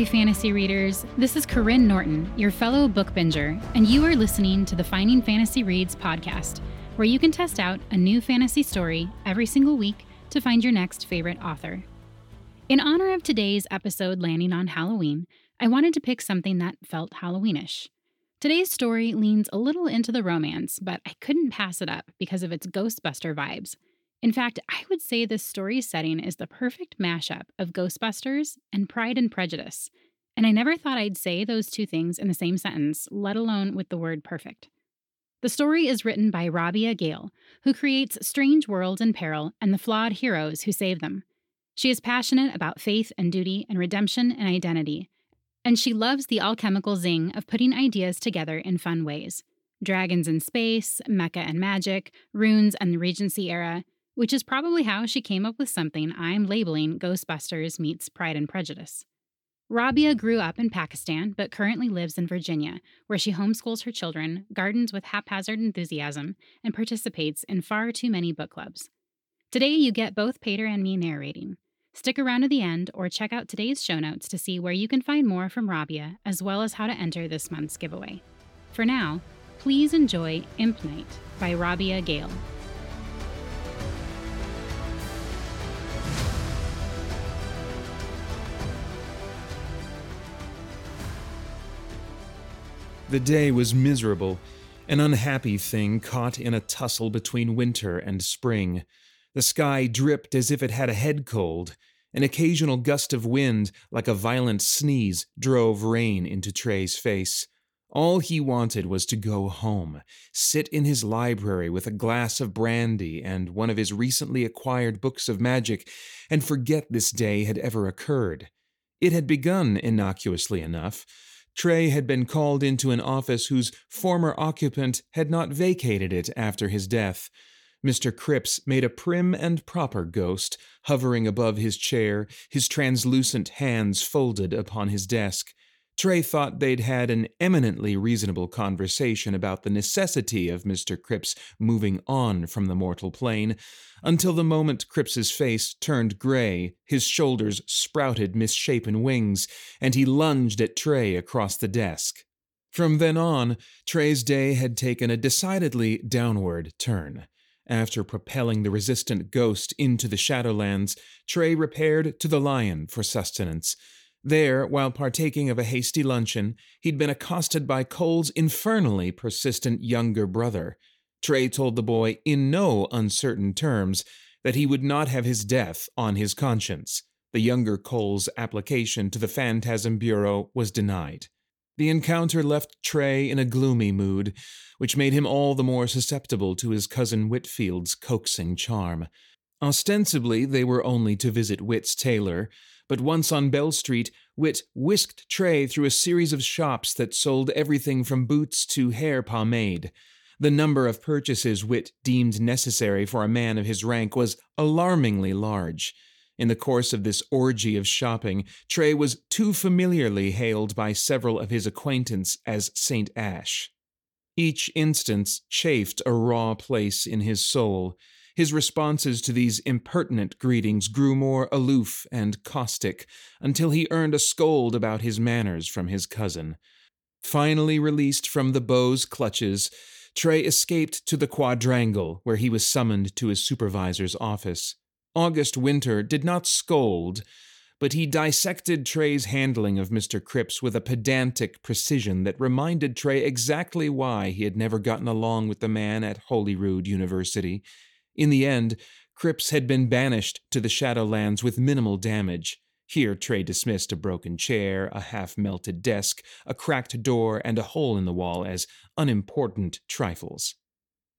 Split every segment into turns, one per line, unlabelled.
Hi, fantasy readers. This is Karyne Norton, your fellow book binger, and you are listening to the Finding Fantasy Reads podcast, where you can test out a new fantasy story every single week to find your next favorite author. In honor of today's episode landing on Halloween, I wanted to pick something that felt Halloweenish. Today's story leans a little into the romance, but I couldn't pass it up because of its Ghostbuster vibes. In fact, I would say this story setting is the perfect mashup of Ghostbusters and Pride and Prejudice. And I never thought I'd say those two things in the same sentence, let alone with the word perfect. The story is written by Rabia Gale, who creates strange worlds in peril and the flawed heroes who save them. She is passionate about faith and duty and redemption and identity. And she loves the alchemical zing of putting ideas together in fun ways dragons in space, mecha and magic, runes and the Regency era, which is probably how she came up with something I'm labeling Ghostbusters meets Pride and Prejudice. Rabia grew up in Pakistan but currently lives in Virginia, where she homeschools her children, gardens with haphazard enthusiasm, and participates in far too many book clubs. Today, you get both Paeter and me narrating. Stick around to the end or check out today's show notes to see where you can find more from Rabia, as well as how to enter this month's giveaway. For now, please enjoy Impnight by Rabia Gale.
The day was miserable, an unhappy thing caught in a tussle between winter and spring. The sky dripped as if it had a head cold. An occasional gust of wind, like a violent sneeze, drove rain into Trey's face. All he wanted was to go home, sit in his library with a glass of brandy and one of his recently acquired books of magic, and forget this day had ever occurred. It had begun innocuously enough. Trey had been called into an office whose former occupant had not vacated it after his death. Mr. Cripps made a prim and proper ghost, hovering above his chair, his translucent hands folded upon his desk. Trey thought they'd had an eminently reasonable conversation about the necessity of Mr. Cripps moving on from the mortal plane, until the moment Cripps's face turned gray, his shoulders sprouted misshapen wings, and he lunged at Trey across the desk. From then on, Trey's day had taken a decidedly downward turn. After propelling the resistant ghost into the Shadowlands, Trey repaired to the Lion for sustenance. There, while partaking of a hasty luncheon, he'd been accosted by Cole's infernally persistent younger brother. Trey told the boy in no uncertain terms that he would not have his death on his conscience. The younger Cole's application to the Phantasm Bureau was denied. The encounter left Trey in a gloomy mood, which made him all the more susceptible to his cousin Whitfield's coaxing charm. Ostensibly, they were only to visit Whit's tailor, but once on Bell Street, Whit whisked Trey through a series of shops that sold everything from boots to hair pomade. The number of purchases Whit deemed necessary for a man of his rank was alarmingly large. In the course of this orgy of shopping, Trey was too familiarly hailed by several of his acquaintance as Saint Ash. Each instance chafed a raw place in his soul. His responses to these impertinent greetings grew more aloof and caustic until he earned a scold about his manners from his cousin. Finally released from the beau's clutches, Trey escaped to the quadrangle where he was summoned to his supervisor's office. August Winter did not scold, but he dissected Trey's handling of Mr. Cripps with a pedantic precision that reminded Trey exactly why he had never gotten along with the man at Holyrood University. In the end, Cripps had been banished to the Shadowlands with minimal damage. Here, Trey dismissed a broken chair, a half melted desk, a cracked door, and a hole in the wall as unimportant trifles.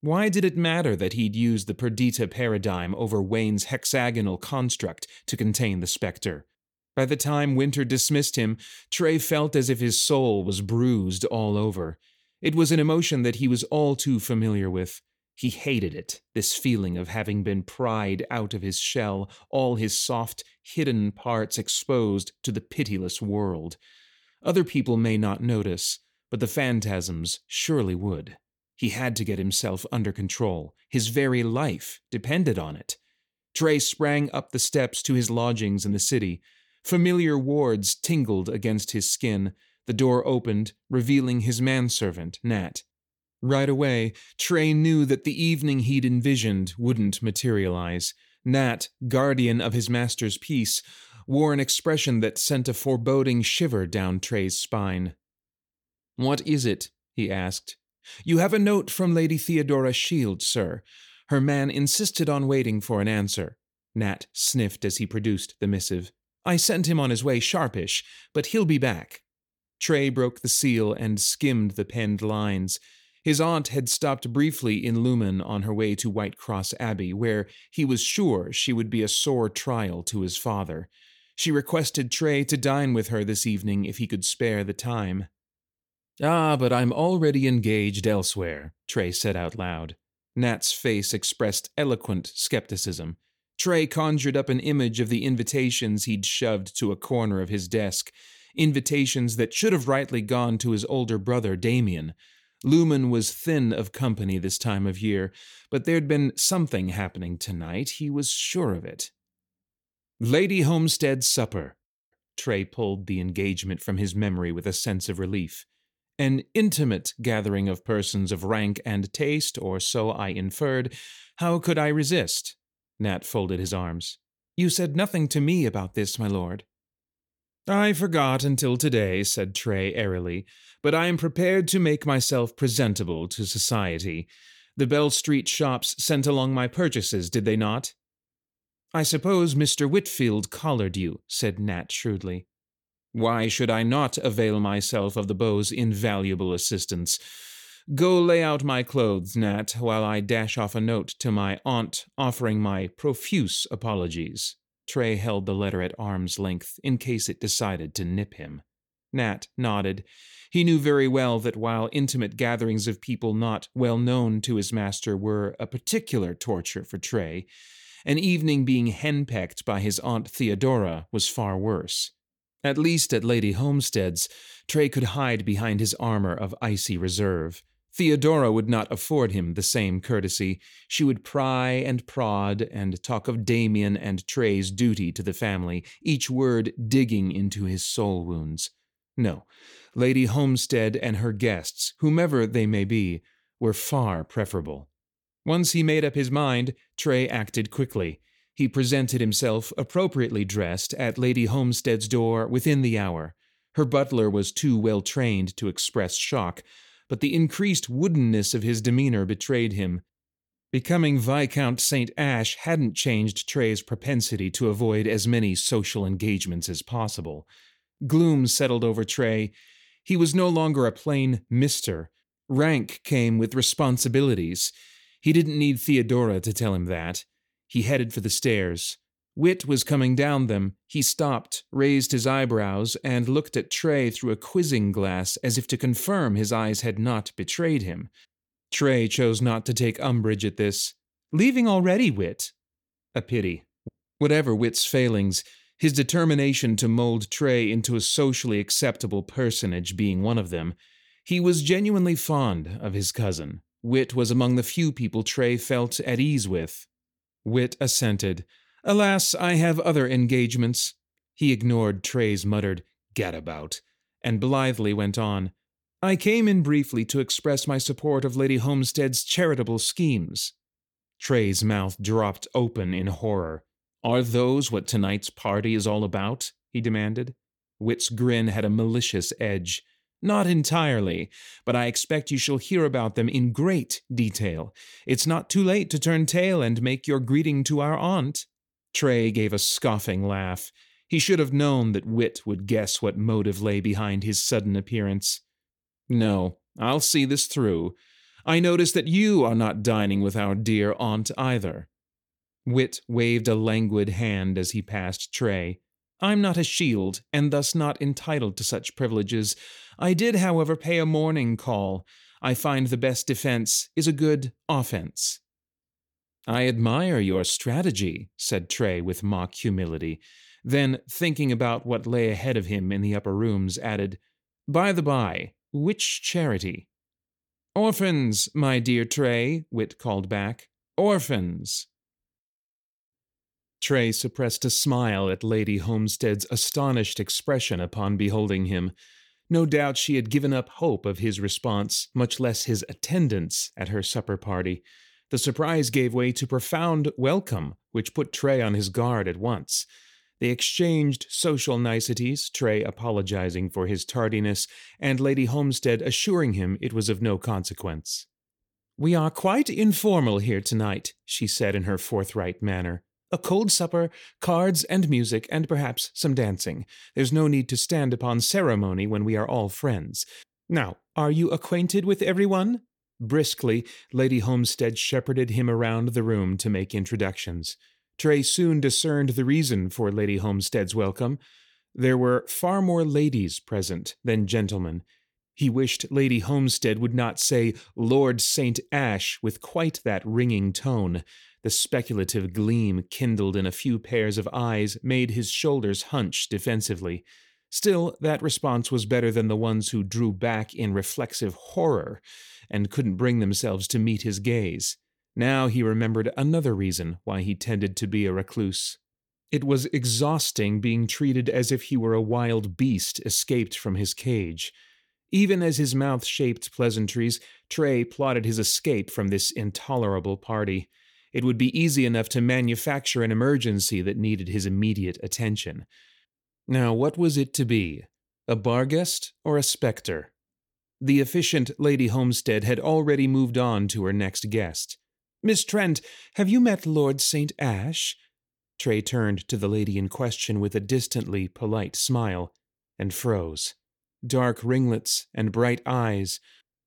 Why did it matter that he'd used the Perdita paradigm over Wayne's hexagonal construct to contain the specter? By the time Winter dismissed him, Trey felt as if his soul was bruised all over. It was an emotion that he was all too familiar with. He hated it, this feeling of having been pried out of his shell, all his soft, hidden parts exposed to the pitiless world. Other people may not notice, but the phantasms surely would. He had to get himself under control. His very life depended on it. Trey sprang up the steps to his lodgings in the city. Familiar wards tingled against his skin. The door opened, revealing his manservant, Nat. Right away, Trey knew that the evening he'd envisioned wouldn't materialize. Nat, guardian of his master's peace, wore an expression that sent a foreboding shiver down Trey's spine. What is it? he asked. You have a note from Lady Theodora Shield, sir. Her man insisted on waiting for an answer. Nat sniffed as he produced the missive. I sent him on his way sharpish, but he'll be back. Trey broke the seal and skimmed the penned lines. His aunt had stopped briefly in Lumen on her way to White Cross Abbey, where he was sure she would be a sore trial to his father. She requested Trey to dine with her this evening if he could spare the time. Ah, but I'm already engaged elsewhere, Trey said out loud. Nat's face expressed eloquent skepticism. Trey conjured up an image of the invitations he'd shoved to a corner of his desk, invitations that should have rightly gone to his older brother Damien. Lumen was thin of company this time of year, but there'd been something happening tonight, he was sure of it. Lady Homestead's supper. Trey pulled the engagement from his memory with a sense of relief. An intimate gathering of persons of rank and taste, or so I inferred. How could I resist? Nat folded his arms. You said nothing to me about this, my lord. I forgot until today, said Trey airily, but I am prepared to make myself presentable to society. The Bell Street shops sent along my purchases, did they not? I suppose Mr. Whitfield collared you, said Nat shrewdly. Why should I not avail myself of the beau's invaluable assistance? Go lay out my clothes, Nat, while I dash off a note to my aunt offering my profuse apologies. Trey held the letter at arm's length in case it decided to nip him. Nat nodded. He knew very well that while intimate gatherings of people not well known to his master were a particular torture for Trey, an evening being henpecked by his Aunt Theodora was far worse. At least at Lady Homestead's, Trey could hide behind his armor of icy reserve. Theodora would not afford him the same courtesy. She would pry and prod and talk of Damien and Trey's duty to the family, each word digging into his soul wounds. No, Lady Homestead and her guests, whomever they may be, were far preferable. Once he made up his mind, Trey acted quickly. He presented himself, appropriately dressed, at Lady Homestead's door within the hour. Her butler was too well trained to express shock, but the increased woodenness of his demeanor betrayed him. Becoming Viscount St. Ash hadn't changed Trey's propensity to avoid as many social engagements as possible. Gloom settled over Trey. He was no longer a plain Mister. Rank came with responsibilities. He didn't need Theodora to tell him that. He headed for the stairs. Whit was coming down them. He stopped, raised his eyebrows, and looked at Trey through a quizzing glass as if to confirm his eyes had not betrayed him. Trey chose not to take umbrage at this. Leaving already, Whit? A pity. Whatever Whit's failings, his determination to mold Trey into a socially acceptable personage being one of them, he was genuinely fond of his cousin. Whit was among the few people Trey felt at ease with. Whit assented. Alas, I have other engagements. He ignored Trey's muttered, gadabout, and blithely went on. I came in briefly to express my support of Lady Homestead's charitable schemes. Trey's mouth dropped open in horror. Are those what tonight's party is all about? he demanded. Whit's grin had a malicious edge. Not entirely, but I expect you shall hear about them in great detail. It's not too late to turn tail and make your greeting to our aunt. Trey gave a scoffing laugh. He should have known that Whit would guess what motive lay behind his sudden appearance. No, I'll see this through. I notice that you are not dining with our dear aunt either. Whit waved a languid hand as he passed Trey. I'm not a shield, and thus not entitled to such privileges. I did, however, pay a morning call. I find the best defense is a good offense. I admire your strategy, said Trey with mock humility. Then, thinking about what lay ahead of him in the upper rooms, added, By the by, which charity? Orphans, my dear Trey, Whit called back. Orphans. Trey suppressed a smile at Lady Homestead's astonished expression upon beholding him. No doubt she had given up hope of his response, much less his attendance at her supper party. The surprise gave way to profound welcome, which put Trey on his guard at once. They exchanged social niceties, Trey apologizing for his tardiness, and Lady Homestead assuring him it was of no consequence. We are quite informal here tonight, she said in her forthright manner. A cold supper, cards and music, and perhaps some dancing. There's no need to stand upon ceremony when we are all friends. Now, are you acquainted with everyone? Briskly, Lady Homestead shepherded him around the room to make introductions. Trey soon discerned the reason for Lady Homestead's welcome. There were far more ladies present than gentlemen. He wished Lady Homestead would not say Lord St. Ash with quite that ringing tone. The speculative gleam kindled in a few pairs of eyes made his shoulders hunch defensively. Still, that response was better than the ones who drew back in reflexive horror and couldn't bring themselves to meet his gaze. Now he remembered another reason why he tended to be a recluse. It was exhausting being treated as if he were a wild beast escaped from his cage. Even as his mouth shaped pleasantries, Trey plotted his escape from this intolerable party it would be easy enough to manufacture an emergency that needed his immediate attention. Now, what was it to be? A Barghest or a specter? The efficient Lady Homestead had already moved on to her next guest. Miss Trent, have you met Lord St. Ash? Trey turned to the lady in question with a distantly polite smile and froze. Dark ringlets and bright eyes,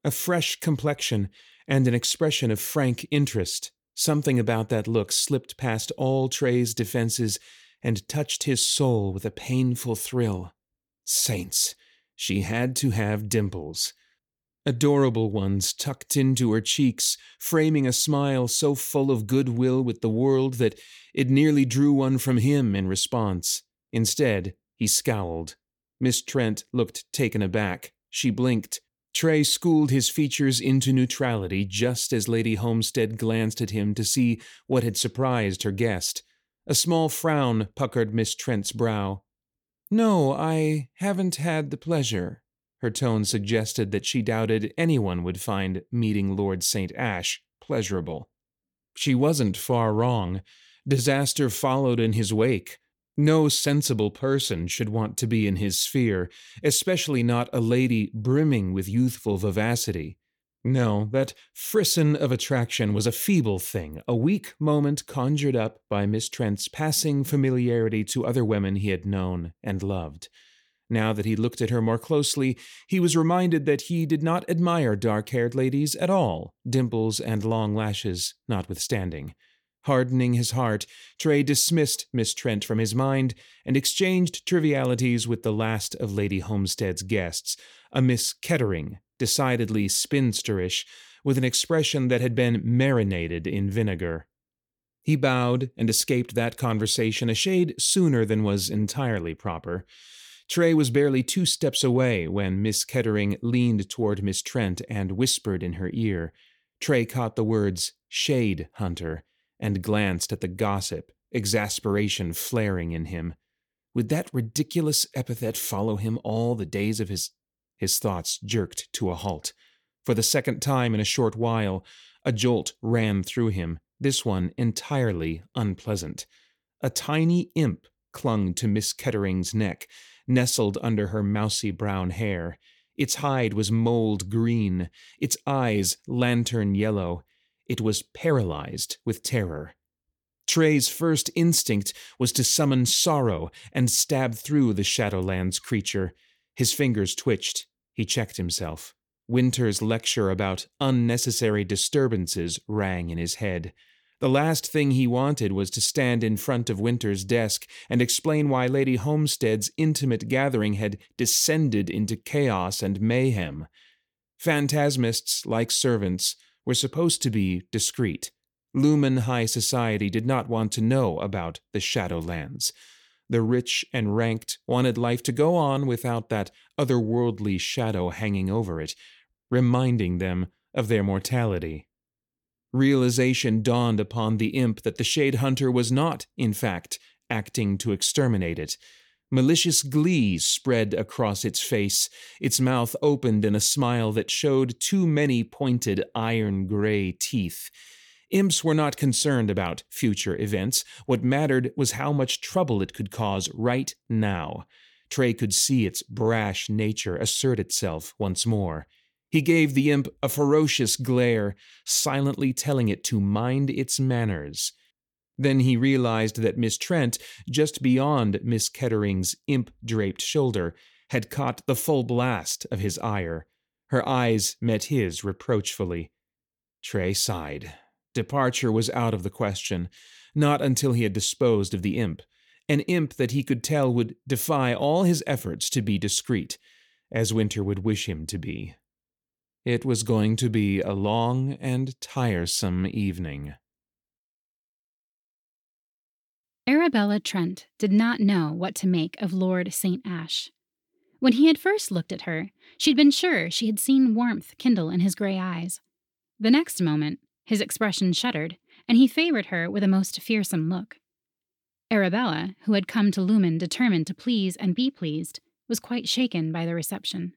a fresh complexion, and an expression of frank interest Something about that look slipped past all Trey's defenses and touched his soul with a painful thrill. Saints, she had to have dimples. Adorable ones tucked into her cheeks, framing a smile so full of goodwill with the world that it nearly drew one from him in response. Instead, he scowled. Miss Trent looked taken aback. She blinked, Trey schooled his features into neutrality just as Lady Homestead glanced at him to see what had surprised her guest. A small frown puckered Miss Trent's brow. No, I haven't had the pleasure. Her tone suggested that she doubted anyone would find meeting Lord St. Ash pleasurable. She wasn't far wrong. Disaster followed in his wake. No sensible person should want to be in his sphere, especially not a lady brimming with youthful vivacity. No, that frisson of attraction was a feeble thing, a weak moment conjured up by Miss Trent's passing familiarity to other women he had known and loved. Now that he looked at her more closely, he was reminded that he did not admire dark haired ladies at all, dimples and long lashes notwithstanding. Hardening his heart, Trey dismissed Miss Trent from his mind and exchanged trivialities with the last of Lady Homestead's guests, a Miss Kettering, decidedly spinsterish, with an expression that had been marinated in vinegar. He bowed and escaped that conversation a shade sooner than was entirely proper. Trey was barely two steps away when Miss Kettering leaned toward Miss Trent and whispered in her ear. Trey caught the words, Shade Hunter and glanced at the gossip, exasperation flaring in him. Would that ridiculous epithet follow him all the days of his. His thoughts jerked to a halt. For the second time in a short while, a jolt ran through him, this one entirely unpleasant. A tiny imp clung to Miss Kettering's neck, nestled under her mousy brown hair. Its hide was mold green, its eyes lantern yellow, it was paralyzed with terror. Trey's first instinct was to summon sorrow and stab through the Shadowlands creature. His fingers twitched. He checked himself. Winter's lecture about unnecessary disturbances rang in his head. The last thing he wanted was to stand in front of Winter's desk and explain why Lady Homestead's intimate gathering had descended into chaos and mayhem. Phantasmists, like servants, were supposed to be discreet. Lumen High Society did not want to know about the Shadowlands. The rich and ranked wanted life to go on without that otherworldly shadow hanging over it, reminding them of their mortality. Realization dawned upon the imp that the Shade Hunter was not, in fact, acting to exterminate it. Malicious glee spread across its face. Its mouth opened in a smile that showed too many pointed iron gray teeth. Imps were not concerned about future events. What mattered was how much trouble it could cause right now. Trey could see its brash nature assert itself once more. He gave the imp a ferocious glare, silently telling it to mind its manners. Then he realized that Miss Trent, just beyond Miss Kettering's imp draped shoulder, had caught the full blast of his ire. Her eyes met his reproachfully. Trey sighed. Departure was out of the question, not until he had disposed of the imp, an imp that he could tell would defy all his efforts to be discreet, as Winter would wish him to be. It was going to be a long and tiresome evening.
Arabella Trent did not know what to make of Lord St. Ash. When he had first looked at her, she'd been sure she had seen warmth kindle in his gray eyes. The next moment, his expression shuddered, and he favored her with a most fearsome look. Arabella, who had come to Lumen determined to please and be pleased, was quite shaken by the reception.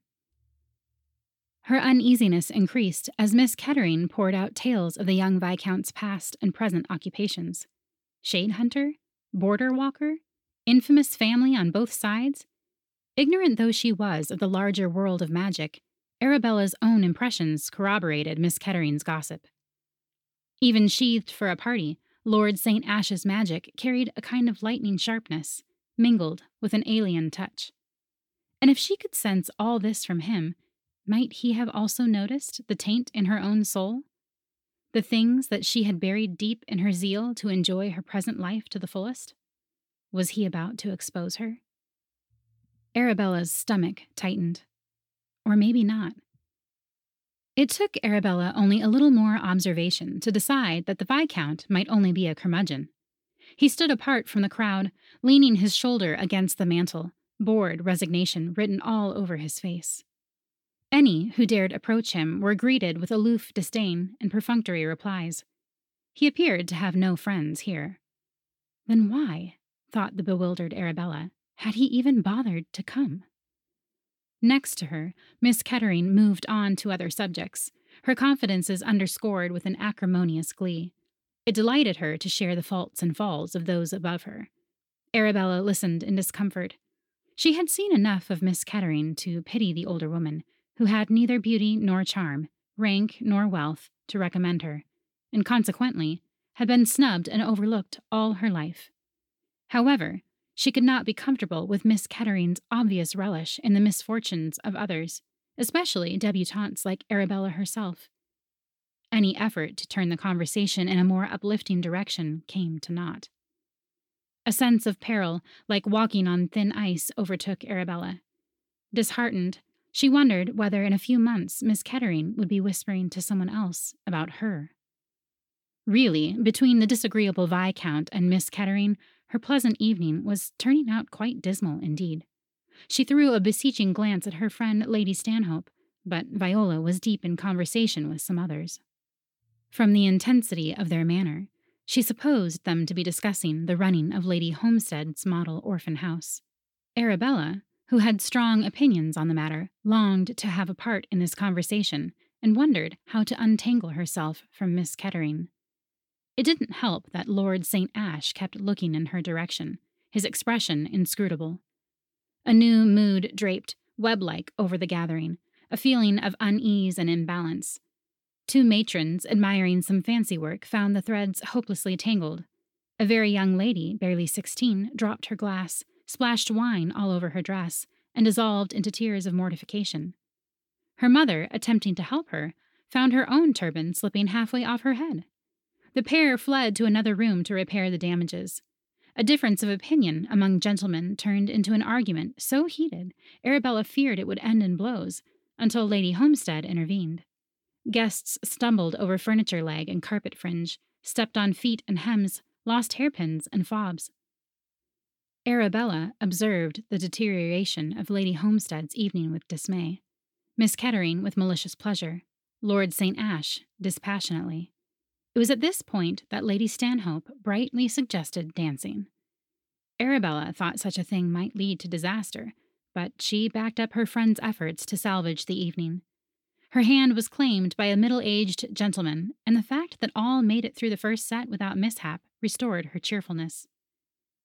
Her uneasiness increased as Miss Kettering poured out tales of the young Viscount's past and present occupations shade hunter, border walker, infamous family on both sides. Ignorant though she was of the larger world of magic, Arabella's own impressions corroborated Miss Kettering's gossip. Even sheathed for a party, Lord St. Ash's magic carried a kind of lightning sharpness, mingled with an alien touch. And if she could sense all this from him, might he have also noticed the taint in her own soul? The things that she had buried deep in her zeal to enjoy her present life to the fullest? Was he about to expose her? Arabella's stomach tightened. Or maybe not. It took Arabella only a little more observation to decide that the Viscount might only be a curmudgeon. He stood apart from the crowd, leaning his shoulder against the mantel, bored resignation written all over his face. Any who dared approach him were greeted with aloof disdain and perfunctory replies. He appeared to have no friends here. Then why, thought the bewildered Arabella, had he even bothered to come? Next to her, Miss Kettering moved on to other subjects, her confidences underscored with an acrimonious glee. It delighted her to share the faults and falls of those above her. Arabella listened in discomfort. She had seen enough of Miss Kettering to pity the older woman, who had neither beauty nor charm, rank nor wealth, to recommend her, and consequently had been snubbed and overlooked all her life. However, she could not be comfortable with Miss Kettering's obvious relish in the misfortunes of others, especially debutantes like Arabella herself. Any effort to turn the conversation in a more uplifting direction came to naught. A sense of peril, like walking on thin ice, overtook Arabella. Disheartened, she wondered whether in a few months Miss Kettering would be whispering to someone else about her. Really, between the disagreeable Viscount and Miss Kettering, her pleasant evening was turning out quite dismal indeed. She threw a beseeching glance at her friend Lady Stanhope, but Viola was deep in conversation with some others. From the intensity of their manner, she supposed them to be discussing the running of Lady Homestead's model orphan house. Arabella, who had strong opinions on the matter, longed to have a part in this conversation and wondered how to untangle herself from Miss Kettering. It didn't help that Lord St. Ash kept looking in her direction, his expression inscrutable. A new mood draped, web like, over the gathering, a feeling of unease and imbalance. Two matrons, admiring some fancy work, found the threads hopelessly tangled. A very young lady, barely sixteen, dropped her glass, splashed wine all over her dress, and dissolved into tears of mortification. Her mother, attempting to help her, found her own turban slipping halfway off her head. The pair fled to another room to repair the damages. A difference of opinion among gentlemen turned into an argument so heated, Arabella feared it would end in blows, until Lady Homestead intervened. Guests stumbled over furniture leg and carpet fringe, stepped on feet and hems, lost hairpins and fobs. Arabella observed the deterioration of Lady Homestead's evening with dismay, Miss Kettering with malicious pleasure, Lord St. Ash dispassionately. It was at this point that Lady Stanhope brightly suggested dancing. Arabella thought such a thing might lead to disaster, but she backed up her friend's efforts to salvage the evening. Her hand was claimed by a middle aged gentleman, and the fact that all made it through the first set without mishap restored her cheerfulness.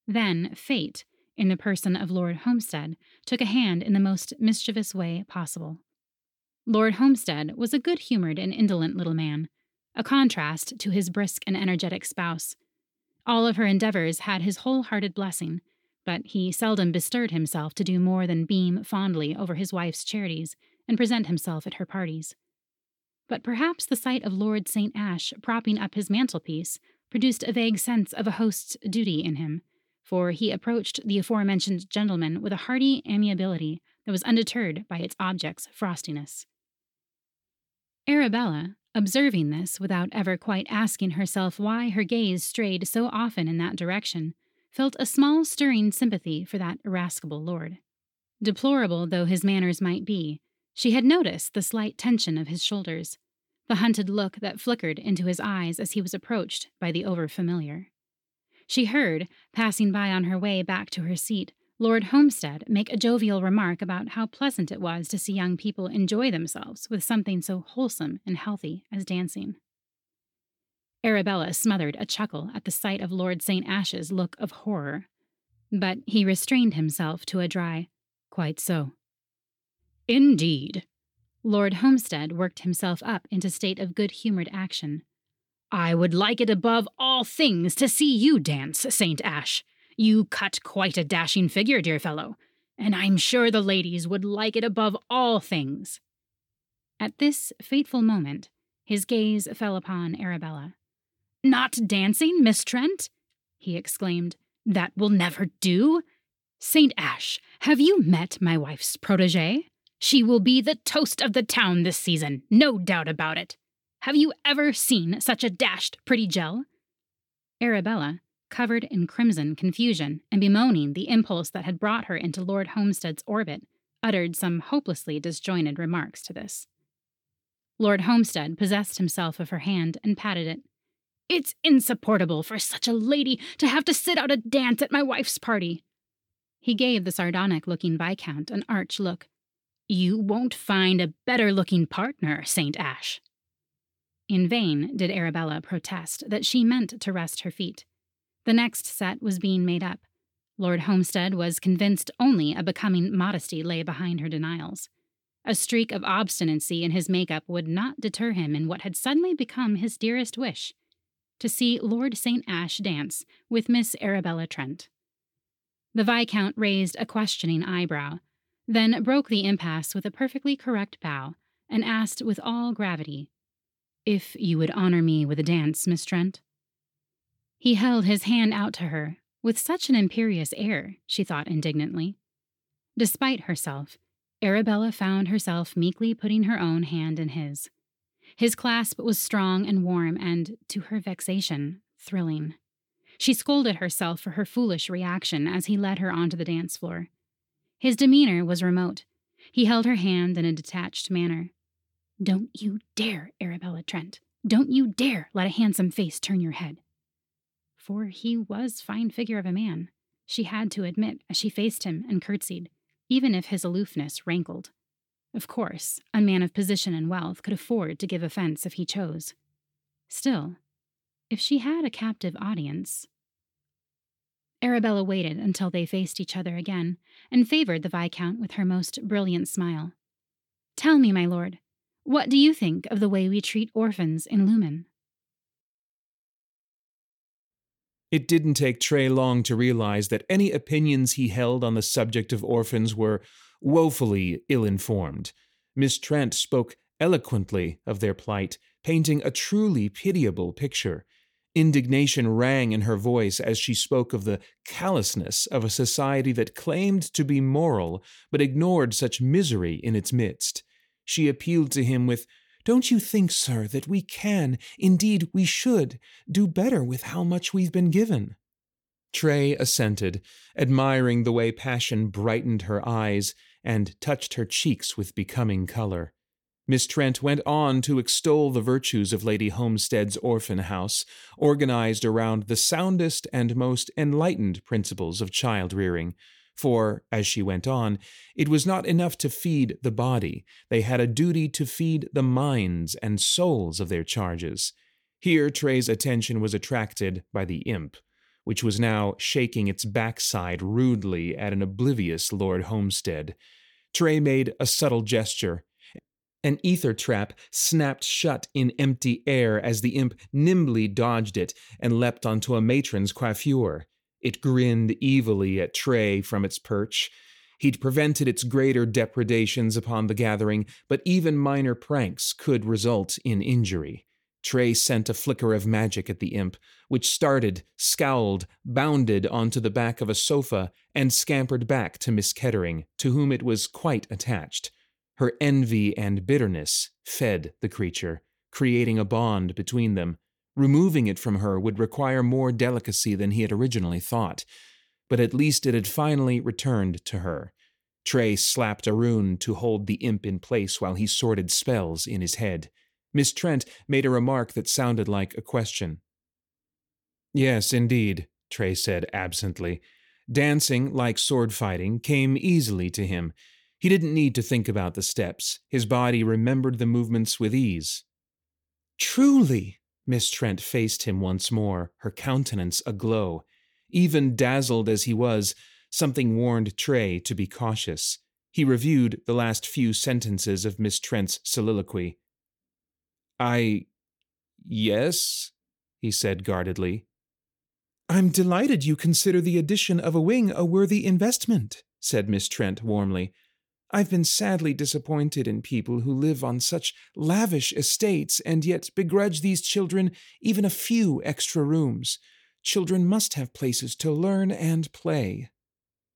Then fate, in the person of Lord Homestead, took a hand in the most mischievous way possible. Lord Homestead was a good humored and indolent little man, a contrast to his brisk and energetic spouse. All of her endeavors had his wholehearted blessing, but he seldom bestirred himself to do more than beam fondly over his wife's charities and present himself at her parties. But perhaps the sight of Lord St. Ash propping up his mantelpiece produced a vague sense of a host's duty in him, for he approached the aforementioned gentleman with a hearty amiability that was undeterred by its object's frostiness. Arabella, observing this without ever quite asking herself why her gaze strayed so often in that direction, felt a small stirring sympathy for that irascible lord. Deplorable though his manners might be, she had noticed the slight tension of his shoulders, the hunted look that flickered into his eyes as he was approached by the overfamiliar. She heard, passing by on her way back to her seat, Lord Homestead make a jovial remark about how pleasant it was to see young people enjoy themselves with something so wholesome and healthy as dancing. Arabella smothered a chuckle at the sight of Lord St. Ash's look of horror, but he restrained himself to a dry, Quite so. Indeed. Lord Homestead worked himself up into state of good humored action. I would like it above all things to see you dance, St. Ash. You cut quite a dashing figure, dear fellow, and I'm sure the ladies would like it above all things. At this fateful moment, his gaze fell upon Arabella. Not dancing, Miss Trent? he exclaimed. That will never do. St. Ash, have you met my wife's protege? She will be the toast of the town this season, no doubt about it. Have you ever seen such a dashed pretty gel? Arabella, covered in crimson confusion and bemoaning the impulse that had brought her into Lord Homestead's orbit, uttered some hopelessly disjointed remarks to this. Lord Homestead possessed himself of her hand and patted it. It's insupportable for such a lady to have to sit out a dance at my wife's party. He gave the sardonic looking Viscount an arch look. You won't find a better looking partner, St. Ash. In vain did Arabella protest that she meant to rest her feet. The next set was being made up. Lord Homestead was convinced only a becoming modesty lay behind her denials. A streak of obstinacy in his makeup would not deter him in what had suddenly become his dearest wish to see Lord St. Ash dance with Miss Arabella Trent. The Viscount raised a questioning eyebrow, then broke the impasse with a perfectly correct bow, and asked with all gravity, If you would honor me with a dance, Miss Trent? He held his hand out to her, with such an imperious air, she thought indignantly. Despite herself, Arabella found herself meekly putting her own hand in his. His clasp was strong and warm and, to her vexation, thrilling. She scolded herself for her foolish reaction as he led her onto the dance floor. His demeanor was remote. He held her hand in a detached manner. Don't you dare, Arabella Trent. Don't you dare let a handsome face turn your head. For he was fine figure of a man, she had to admit as she faced him and curtsied, even if his aloofness rankled. Of course, a man of position and wealth could afford to give offense if he chose. Still, if she had a captive audience. Arabella waited until they faced each other again, and favored the Viscount with her most brilliant smile. Tell me, my lord, what do you think of the way we treat orphans in Lumen?
It didn't take Trey long to realize that any opinions he held on the subject of orphans were woefully ill informed. Miss Trent spoke eloquently of their plight, painting a truly pitiable picture. Indignation rang in her voice as she spoke of the callousness of a society that claimed to be moral but ignored such misery in its midst. She appealed to him with, Don't you think, sir, that we can, indeed we should, do better with how much we've been given? Trey assented, admiring the way passion brightened her eyes and touched her cheeks with becoming color. Miss Trent went on to extol the virtues of Lady Homestead's orphan house, organized around the soundest and most enlightened principles of child rearing. For, as she went on, it was not enough to feed the body, they had a duty to feed the minds and souls of their charges. Here Trey's attention was attracted by the imp, which was now shaking its backside rudely at an oblivious Lord Homestead. Trey made a subtle gesture. An ether trap snapped shut in empty air as the imp nimbly dodged it and leapt onto a matron's coiffure. It grinned evilly at Trey from its perch. He'd prevented its greater depredations upon the gathering, but even minor pranks could result in injury. Trey sent a flicker of magic at the imp, which started, scowled, bounded onto the back of a sofa, and scampered back to Miss Kettering, to whom it was quite attached. Her envy and bitterness fed the creature, creating a bond between them, Removing it from her would require more delicacy than he had originally thought, but at least it had finally returned to her. Trey slapped a rune to hold the imp in place while he sorted spells in his head. Miss Trent made a remark that sounded like a question. Yes, indeed, Trey said absently. Dancing, like sword fighting, came easily to him. He didn't need to think about the steps. His body remembered the movements with ease. Truly, Miss Trent faced him once more, her countenance aglow. Even dazzled as he was, something warned Trey to be cautious. He reviewed the last few sentences of Miss Trent's soliloquy. I. Yes, he said guardedly. I'm delighted you consider the addition of a wing a worthy investment, said Miss Trent warmly. I've been sadly disappointed in people who live on such lavish estates and yet begrudge these children even a few extra rooms. Children must have places to learn and play.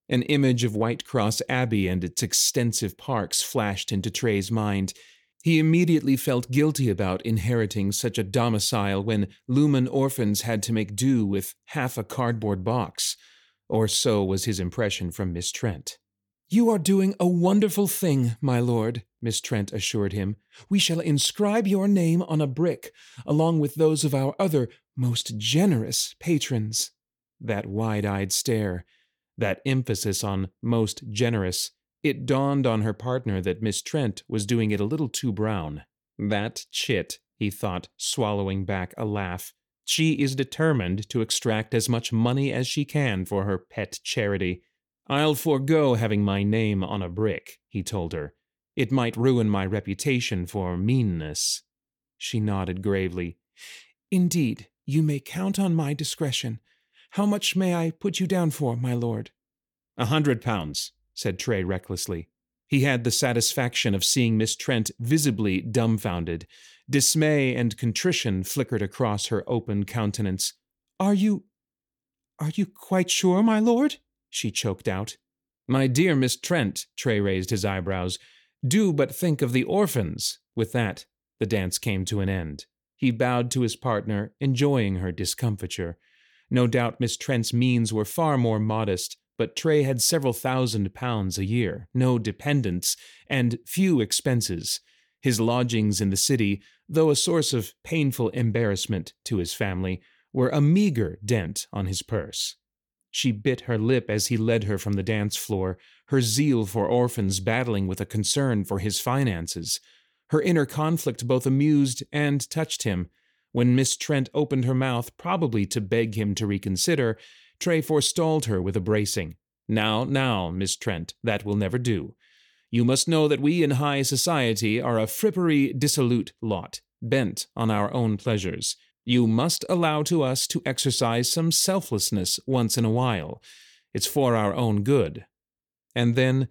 An image of Whitecross Abbey and its extensive parks flashed into Trey's mind. He immediately felt guilty about inheriting such a domicile when Lumen orphans had to make do with half a cardboard box. Or so was his impression from Miss Trent. You are doing a wonderful thing, my lord, Miss Trent assured him. We shall inscribe your name on a brick, along with those of our other most generous patrons. That wide eyed stare, that emphasis on most generous, it dawned on her partner that Miss Trent was doing it a little too brown. That chit, he thought, swallowing back a laugh. She is determined to extract as much money as she can for her pet charity. I'll forego having my name on a brick, he told her. It might ruin my reputation for meanness. She nodded gravely. Indeed, you may count on my discretion. How much may I put you down for, my lord? A hundred pounds, said Trey recklessly. He had the satisfaction of seeing Miss Trent visibly dumbfounded. Dismay and contrition flickered across her open countenance. Are you. Are you quite sure, my lord? She choked out. My dear Miss Trent, Trey raised his eyebrows, do but think of the orphans. With that, the dance came to an end. He bowed to his partner, enjoying her discomfiture. No doubt Miss Trent's means were far more modest, but Trey had several thousand pounds a year, no dependents, and few expenses. His lodgings in the city, though a source of painful embarrassment to his family, were a meager dent on his purse. She bit her lip as he led her from the dance floor, her zeal for orphans battling with a concern for his finances. Her inner conflict both amused and touched him. When Miss Trent opened her mouth, probably to beg him to reconsider, Trey forestalled her with a bracing. Now, now, Miss Trent, that will never do. You must know that we in high society are a frippery, dissolute lot, bent on our own pleasures. You must allow to us to exercise some selflessness once in a while. It's for our own good. And then,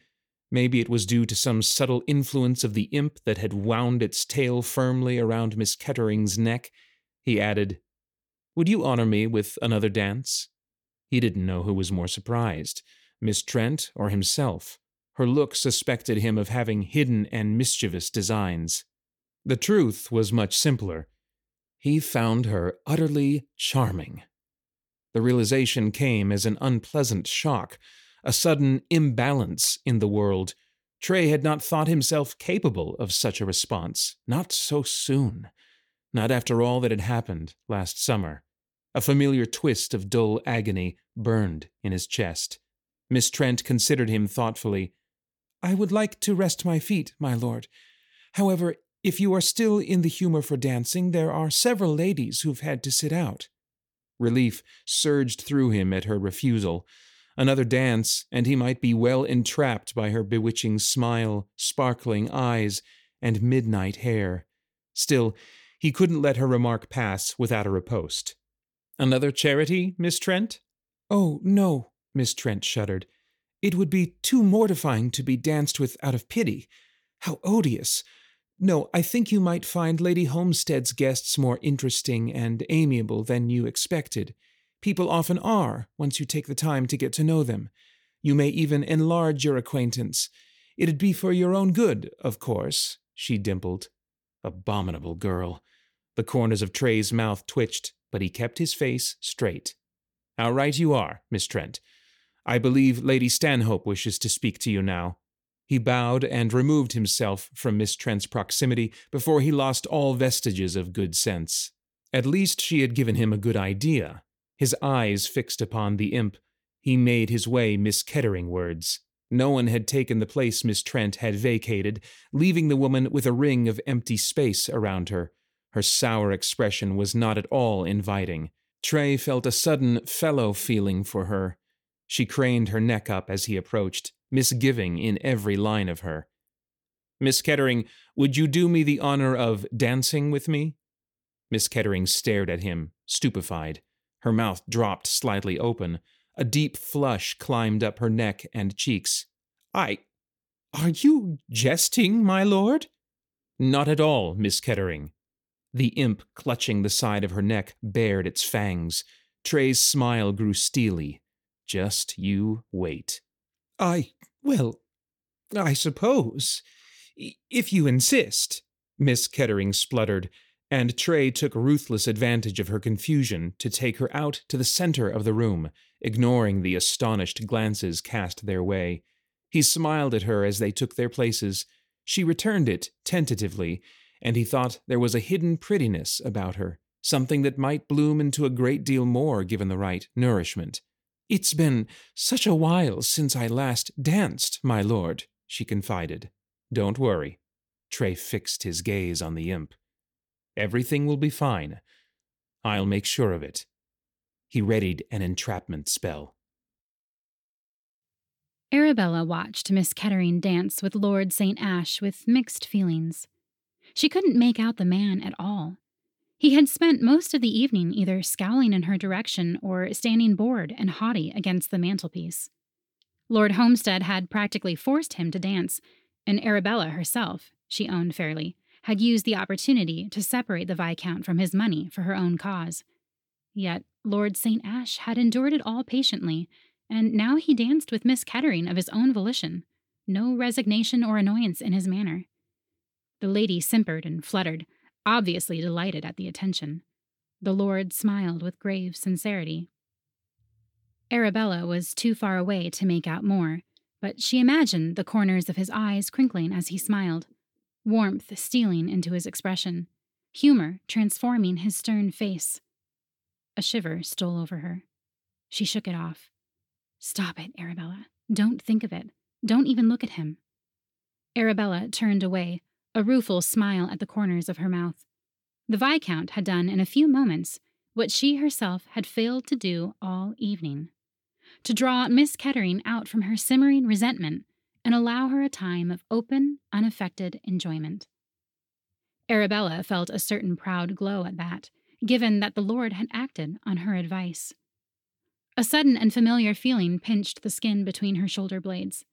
maybe it was due to some subtle influence of the imp that had wound its tail firmly around Miss Kettering's neck, he added, Would you honor me with another dance? He didn't know who was more surprised, Miss Trent or himself. Her look suspected him of having hidden and mischievous designs. The truth was much simpler he found her utterly charming. The realization came as an unpleasant shock, a sudden imbalance in the world.
Trey had not thought himself capable of such a response. Not so soon. Not after all that had happened last summer. A familiar twist of dull agony burned in his chest. Miss Trent considered him thoughtfully. I would like to rest my feet, my lord. However, if you are still in the humor for dancing, there are several ladies who've had to sit out. Relief surged through him at her refusal. Another dance, and he might be well entrapped by her bewitching smile, sparkling eyes, and midnight hair. Still, he couldn't let her remark pass without a riposte. Another charity, Miss Trent?
Oh, no, Miss Trent shuddered. It would be too mortifying to be danced with out of pity. How odious! No, I think you might find Lady Homestead's guests more interesting and amiable than you expected. People often are, once you take the time to get to know them. You may even enlarge your acquaintance. It'd be for your own good, of course, she dimpled. Abominable girl. The corners of Trey's mouth twitched, but he kept his face straight. How right you are, Miss Trent. I believe Lady Stanhope wishes to speak to you now. He bowed and removed himself from Miss Trent's proximity before he lost all vestiges of good sense. At least she had given him a good idea. His eyes fixed upon the imp, he made his way Miss Ketteringwards. No one had taken the place Miss Trent had vacated, leaving the woman with a ring of empty space around her. Her sour expression was not at all inviting. Trey felt a sudden fellow feeling for her. She craned her neck up as he approached, misgiving in every line of her. Miss Kettering, would you do me the honor of dancing with me? Miss Kettering stared at him, stupefied. Her mouth dropped slightly open. A deep flush climbed up her neck and cheeks. I. Are you jesting, my lord? Not at all, Miss Kettering. The imp clutching the side of her neck bared its fangs. Trey's smile grew steely. Just you wait. I, well, I suppose. If you insist, Miss Kettering spluttered, and Trey took ruthless advantage of her confusion to take her out to the center of the room, ignoring the astonished glances cast their way. He smiled at her as they took their places. She returned it tentatively, and he thought there was a hidden prettiness about her, something that might bloom into a great deal more given the right nourishment. It's been such a while since I last danced, my lord, she confided. Don't worry. Trey fixed his gaze on the imp. Everything will be fine. I'll make sure of it. He readied an entrapment spell.
Arabella watched Miss Kettering dance with Lord St. Ash with mixed feelings. She couldn't make out the man at all. He had spent most of the evening either scowling in her direction or standing bored and haughty against the mantelpiece. Lord Homestead had practically forced him to dance, and Arabella herself, she owned fairly, had used the opportunity to separate the Viscount from his money for her own cause. Yet Lord St. Ash had endured it all patiently, and now he danced with Miss Kettering of his own volition, no resignation or annoyance in his manner. The lady simpered and fluttered, obviously delighted at the attention. The lord smiled with grave sincerity. Arabella was too far away to make out more, but she imagined the corners of his eyes crinkling as he smiled, warmth stealing into his expression, humor transforming his stern face. A shiver stole over her. She shook it off. Stop it, Arabella. Don't think of it. Don't even look at him. Arabella turned away, a rueful smile at the corners of her mouth. The Viscount had done in a few moments what she herself had failed to do all evening to draw Miss Kettering out from her simmering resentment and allow her a time of open, unaffected enjoyment. Arabella felt a certain proud glow at that, given that the Lord had acted on her advice. A sudden and familiar feeling pinched the skin between her shoulder blades.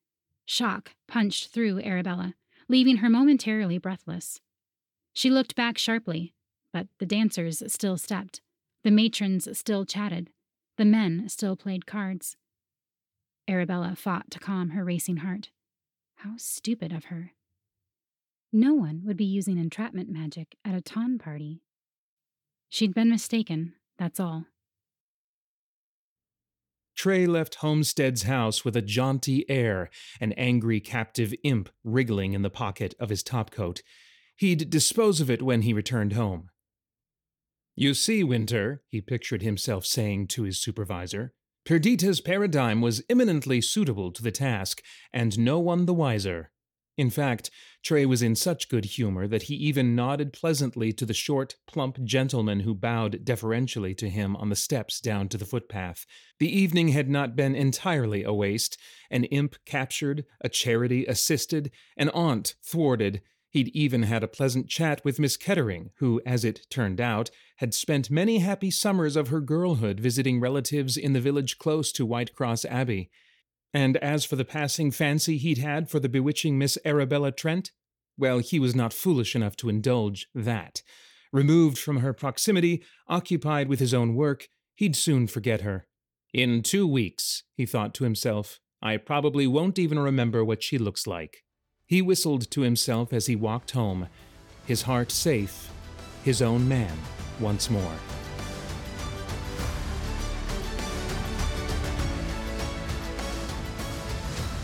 Shock punched through Arabella, leaving her momentarily breathless. She looked back sharply, but the dancers still stepped, the matrons still chatted, the men still played cards. Arabella fought to calm her racing heart. How stupid of her. No one would be using entrapment magic at a ton party. She'd been mistaken, that's all.
Trey left Homestead's house with a jaunty air, an angry captive imp wriggling in the pocket of his topcoat. He'd dispose of it when he returned home. You see, Winter, he pictured himself saying to his supervisor, Perdita's paradigm was eminently suitable to the task, and no one the wiser. In fact, Trey was in such good humor that he even nodded pleasantly to the short, plump gentleman who bowed deferentially to him on the steps down to the footpath. The evening had not been entirely a waste. An imp captured, a charity assisted, an aunt thwarted. He'd even had a pleasant chat with Miss Kettering, who, as it turned out, had spent many happy summers of her girlhood visiting relatives in the village close to Whitecross Abbey. And as for the passing fancy he'd had for the bewitching Miss Arabella Trent, well, he was not foolish enough to indulge that. Removed from her proximity, occupied with his own work, he'd soon forget her. In two weeks, he thought to himself, I probably won't even remember what she looks like. He whistled to himself as he walked home, his heart safe, his own man once more.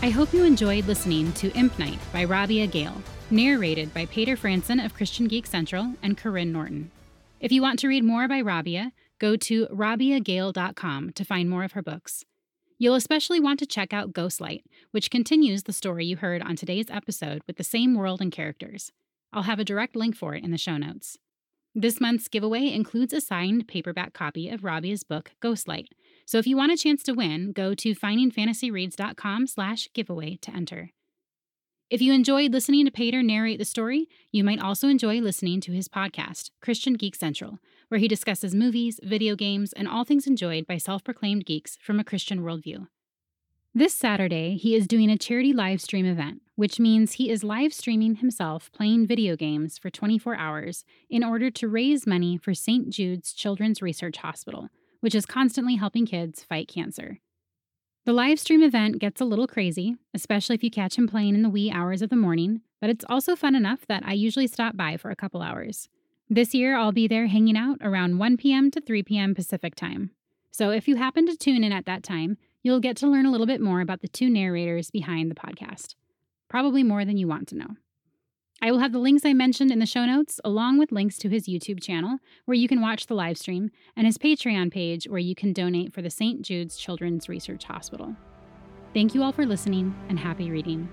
I hope you enjoyed listening to Impnight by Rabia Gale, narrated by Paeter Frandsen of Christian Geek Central and Karyne Norton. If you want to read more by Rabia, go to rabiagale.com to find more of her books. You'll especially want to check out Ghostlight, which continues the story you heard on today's episode with the same world and characters. I'll have a direct link for it in the show notes. This month's giveaway includes a signed paperback copy of Rabia's book, Ghostlight, so if you want a chance to win, go to findingfantasyreads.com slash giveaway to enter. If you enjoyed listening to Paeter narrate the story, you might also enjoy listening to his podcast, Christian Geek Central, where he discusses movies, video games, and all things enjoyed by self proclaimed geeks from a Christian worldview. This Saturday, he is doing a charity live stream event, which means he is live streaming himself playing video games for 24 hours in order to raise money for St. Jude's Children's Research Hospital, which is constantly helping kids fight cancer. The live stream event gets a little crazy, especially if you catch him playing in the wee hours of the morning, but it's also fun enough that I usually stop by for a couple hours. This year, I'll be there hanging out around 1 p.m. to 3 p.m. Pacific time. So if you happen to tune in at that time, you'll get to learn a little bit more about the two narrators behind the podcast. Probably more than you want to know. I will have the links I mentioned in the show notes, along with links to his YouTube channel, where you can watch the live stream, and his Patreon page, where you can donate for the St. Jude's Children's Research Hospital. Thank you all for listening, and happy reading.